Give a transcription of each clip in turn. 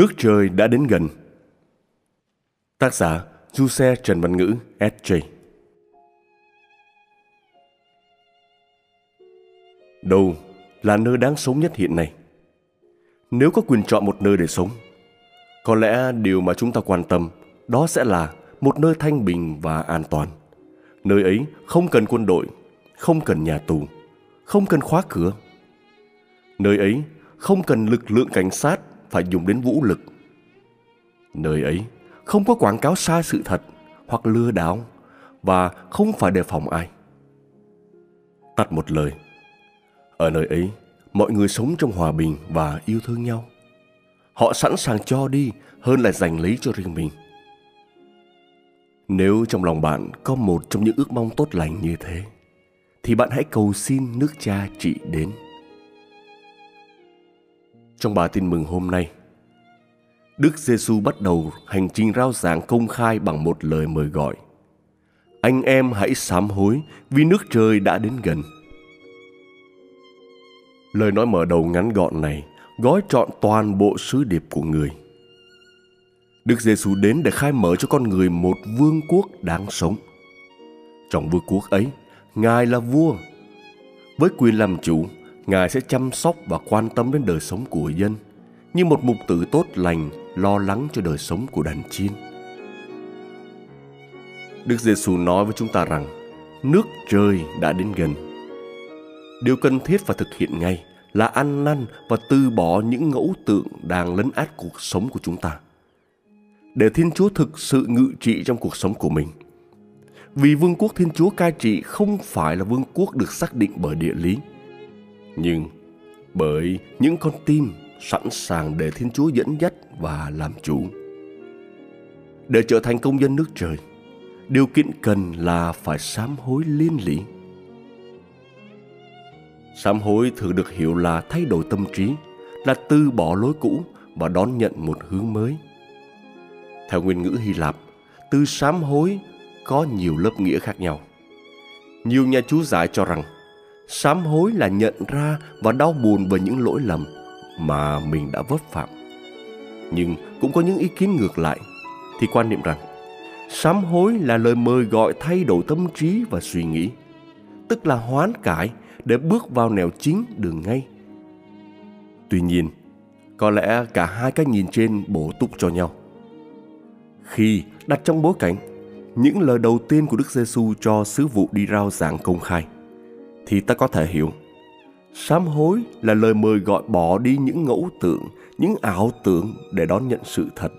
Nước trời đã đến gần. Tác giả Du Xe Trần Văn Ngữ SJ Đâu là nơi đáng sống nhất hiện nay? Nếu có quyền chọn một nơi để sống, có lẽ điều mà chúng ta quan tâm đó sẽ là một nơi thanh bình và an toàn. Nơi ấy không cần quân đội, không cần nhà tù, không cần khóa cửa. Nơi ấy không cần lực lượng cảnh sát phải dùng đến vũ lực. Nơi ấy không có quảng cáo sai sự thật hoặc lừa đảo và không phải đề phòng ai. Tắt một lời, ở nơi ấy mọi người sống trong hòa bình và yêu thương nhau. Họ sẵn sàng cho đi hơn là giành lấy cho riêng mình. Nếu trong lòng bạn có một trong những ước mong tốt lành như thế, thì bạn hãy cầu xin nước cha trị đến. Trong bài tin mừng hôm nay, Đức Giêsu bắt đầu hành trình rao giảng công khai bằng một lời mời gọi. Anh em hãy sám hối vì nước trời đã đến gần. Lời nói mở đầu ngắn gọn này gói trọn toàn bộ sứ điệp của người. Đức Giêsu đến để khai mở cho con người một vương quốc đáng sống. Trong vương quốc ấy, Ngài là vua. Với quyền làm chủ, Ngài sẽ chăm sóc và quan tâm đến đời sống của dân như một mục tử tốt lành lo lắng cho đời sống của đàn chiên. Đức Giêsu nói với chúng ta rằng nước trời đã đến gần. Điều cần thiết và thực hiện ngay là ăn năn và từ bỏ những ngẫu tượng đang lấn át cuộc sống của chúng ta. Để Thiên Chúa thực sự ngự trị trong cuộc sống của mình. Vì vương quốc Thiên Chúa cai trị không phải là vương quốc được xác định bởi địa lý, nhưng bởi những con tim sẵn sàng để Thiên Chúa dẫn dắt và làm chủ. Để trở thành công dân nước trời, điều kiện cần là phải sám hối liên lý. Sám hối thường được hiểu là thay đổi tâm trí, là từ bỏ lối cũ và đón nhận một hướng mới. Theo nguyên ngữ Hy Lạp, từ sám hối có nhiều lớp nghĩa khác nhau. Nhiều nhà chú giải cho rằng sám hối là nhận ra và đau buồn về những lỗi lầm mà mình đã vấp phạm. Nhưng cũng có những ý kiến ngược lại thì quan niệm rằng sám hối là lời mời gọi thay đổi tâm trí và suy nghĩ, tức là hoán cải để bước vào nẻo chính đường ngay. Tuy nhiên, có lẽ cả hai cái nhìn trên bổ túc cho nhau. Khi đặt trong bối cảnh những lời đầu tiên của Đức Giêsu cho sứ vụ đi rao giảng công khai, thì ta có thể hiểu Sám hối là lời mời gọi bỏ đi những ngẫu tượng, những ảo tưởng để đón nhận sự thật,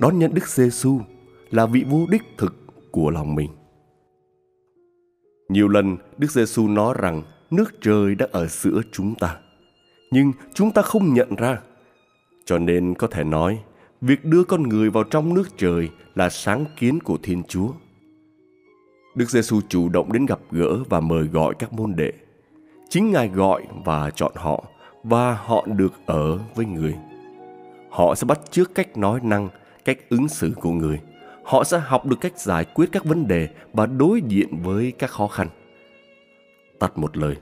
đón nhận Đức Giêsu là vị vua đích thực của lòng mình. Nhiều lần Đức Giêsu nói rằng nước trời đã ở giữa chúng ta, nhưng chúng ta không nhận ra. Cho nên có thể nói, việc đưa con người vào trong nước trời là sáng kiến của Thiên Chúa. Đức Giêsu chủ động đến gặp gỡ và mời gọi các môn đệ Chính Ngài gọi và chọn họ và họ được ở với người. Họ sẽ bắt chước cách nói năng, cách ứng xử của người. Họ sẽ học được cách giải quyết các vấn đề và đối diện với các khó khăn. Tắt một lời,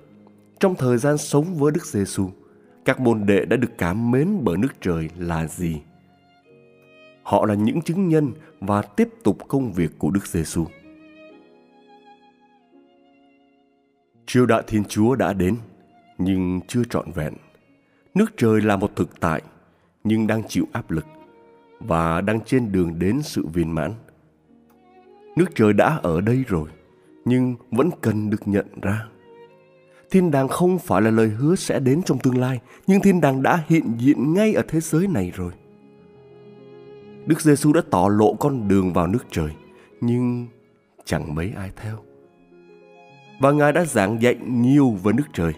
trong thời gian sống với Đức Giêsu, các môn đệ đã được cảm mến bởi nước trời là gì? Họ là những chứng nhân và tiếp tục công việc của Đức Giêsu. Triều đại Thiên Chúa đã đến, nhưng chưa trọn vẹn. Nước trời là một thực tại, nhưng đang chịu áp lực và đang trên đường đến sự viên mãn. Nước trời đã ở đây rồi, nhưng vẫn cần được nhận ra. thiên đàng không phải là lời hứa sẽ đến trong tương lai, nhưng thiên đàng đã hiện diện ngay ở thế giới này rồi. Đức Giêsu đã tỏ lộ con đường vào nước trời, nhưng chẳng mấy ai theo. Và Ngài đã giảng dạy nhiều về nước trời,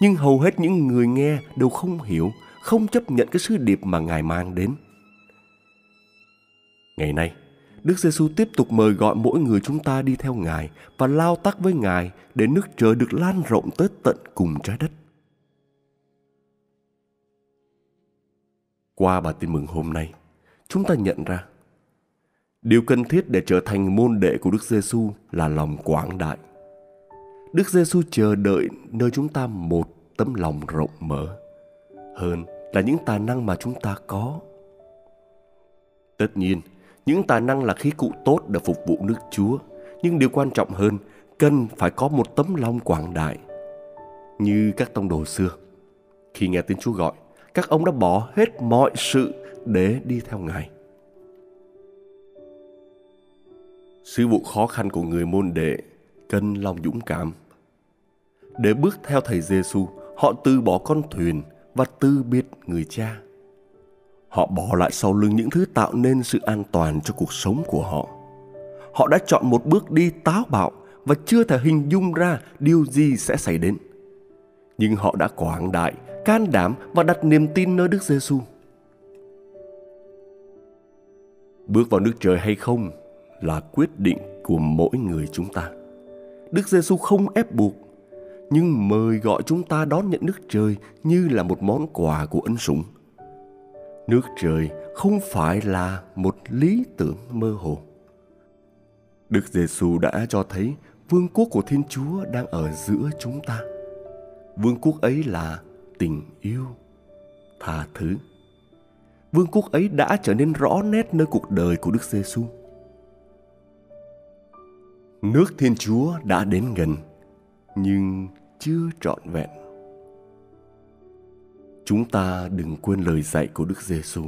nhưng hầu hết những người nghe đều không hiểu, không chấp nhận cái sứ điệp mà Ngài mang đến. Ngày nay, Đức Giêsu tiếp tục mời gọi mỗi người chúng ta đi theo Ngài và lao tác với Ngài để nước trời được lan rộng tới tận cùng trái đất. Qua bài tin mừng hôm nay, chúng ta nhận ra điều cần thiết để trở thành môn đệ của Đức Giêsu là lòng quảng đại. Đức Giêsu chờ đợi nơi chúng ta một tấm lòng rộng mở hơn là những tài năng mà chúng ta có. Tất nhiên, những tài năng là khí cụ tốt để phục vụ nước Chúa, nhưng điều quan trọng hơn, cần phải có một tấm lòng quảng đại. Như các tông đồ xưa, khi nghe tiếng Chúa gọi, các ông đã bỏ hết mọi sự để đi theo Ngài. Sứ vụ khó khăn của người môn đệ cần lòng dũng cảm. Để bước theo thầy Giêsu, họ từ bỏ con thuyền và từ biệt người cha. Họ bỏ lại sau lưng những thứ tạo nên sự an toàn cho cuộc sống của họ. Họ đã chọn một bước đi táo bạo và chưa thể hình dung ra điều gì sẽ xảy đến. Nhưng họ đã quảng đại, can đảm và đặt niềm tin nơi Đức Giêsu. Bước vào nước trời hay không là quyết định của mỗi người chúng ta. Đức Giêsu không ép buộc, nhưng mời gọi chúng ta đón nhận nước trời như là một món quà của ân sủng. Nước trời không phải là một lý tưởng mơ hồ. Đức giêsu đã cho thấy vương quốc của thiên chúa đang ở giữa chúng ta. Vương quốc ấy là tình yêu tha thứ. Vương quốc ấy đã trở nên rõ nét nơi cuộc đời của đức giêsu nước thiên chúa đã đến gần, nhưng chưa trọn vẹn Chúng ta đừng quên lời dạy của Đức Giêsu.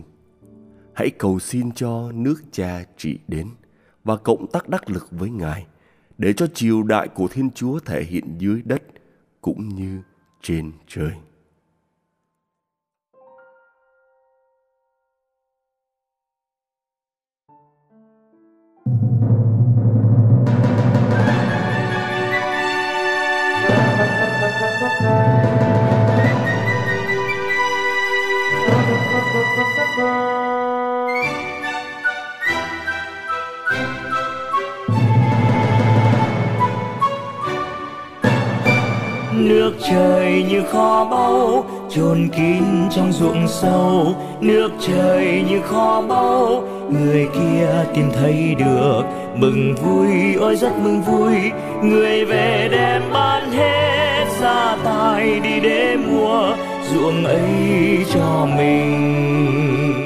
Hãy cầu xin cho nước Cha trị đến và cộng tác đắc lực với Ngài để cho triều đại của Thiên Chúa thể hiện dưới đất cũng như trên trời. Nước trời như kho báu, chôn kín trong ruộng sâu. Nước trời như kho báu, người kia tìm thấy được. Mừng vui, ôi rất mừng vui, người về đem bán hết gia tài đi để mua ruộng ấy cho mình.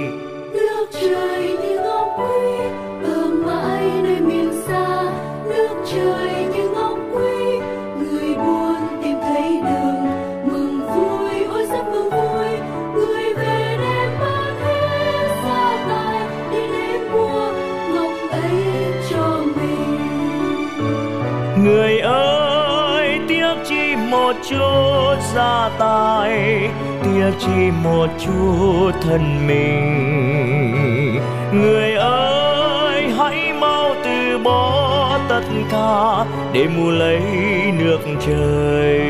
Gia tiếc chỉ một chút thân mình. Người ơi, hãy mau từ bỏ tất cả để mua lấy nước trời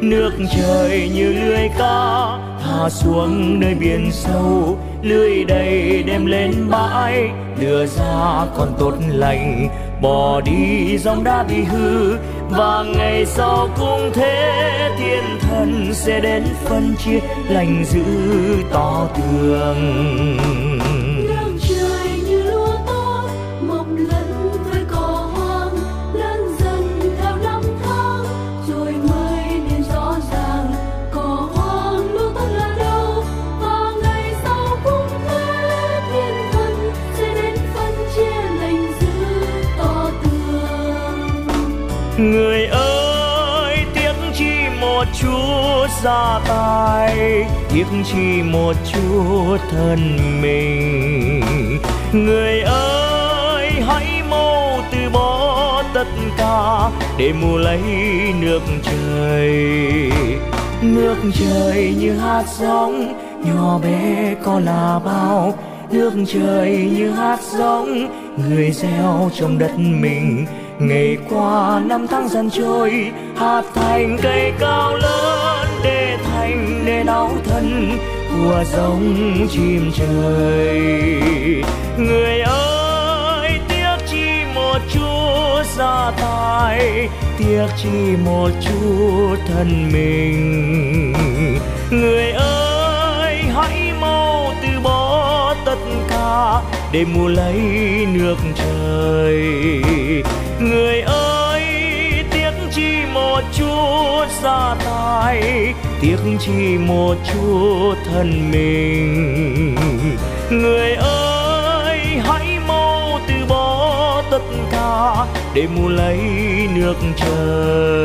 nước trời như lưỡi cá thả xuống nơi biển sâu lưới đầy đem lên bãi. Đưa ra con tốt lành, bỏ đi dòng đã bị hư. Và ngày sau cũng thế, thiên thần sẽ đến phân chia, lành giữ to tường. Người ơi, tiếc chi một chút gia tài tiếc chi một chút thân mình. Người ơi, hãy mau từ bỏ tất tất cả, để mua lấy nước trời nước trời như hạt giống, nhỏ bé có là bao. Nước trời như hạt giống, người gieo trong đất mình ngày qua năm tháng dần trôi, hạt thành cây cao lớn để thành nên áo thân của giống chim trời. Người ơi, tiếc chi một chút gia tài tiếc chi một chút thân mình. Người ơi, hãy mau từ bỏ tất cả để mua lấy nước trời người ơi, tiếc chi một chút gia tài, tiếc chi một chút thân mình. Người ơi, hãy mau từ bỏ tất cả để mua lấy nước trời.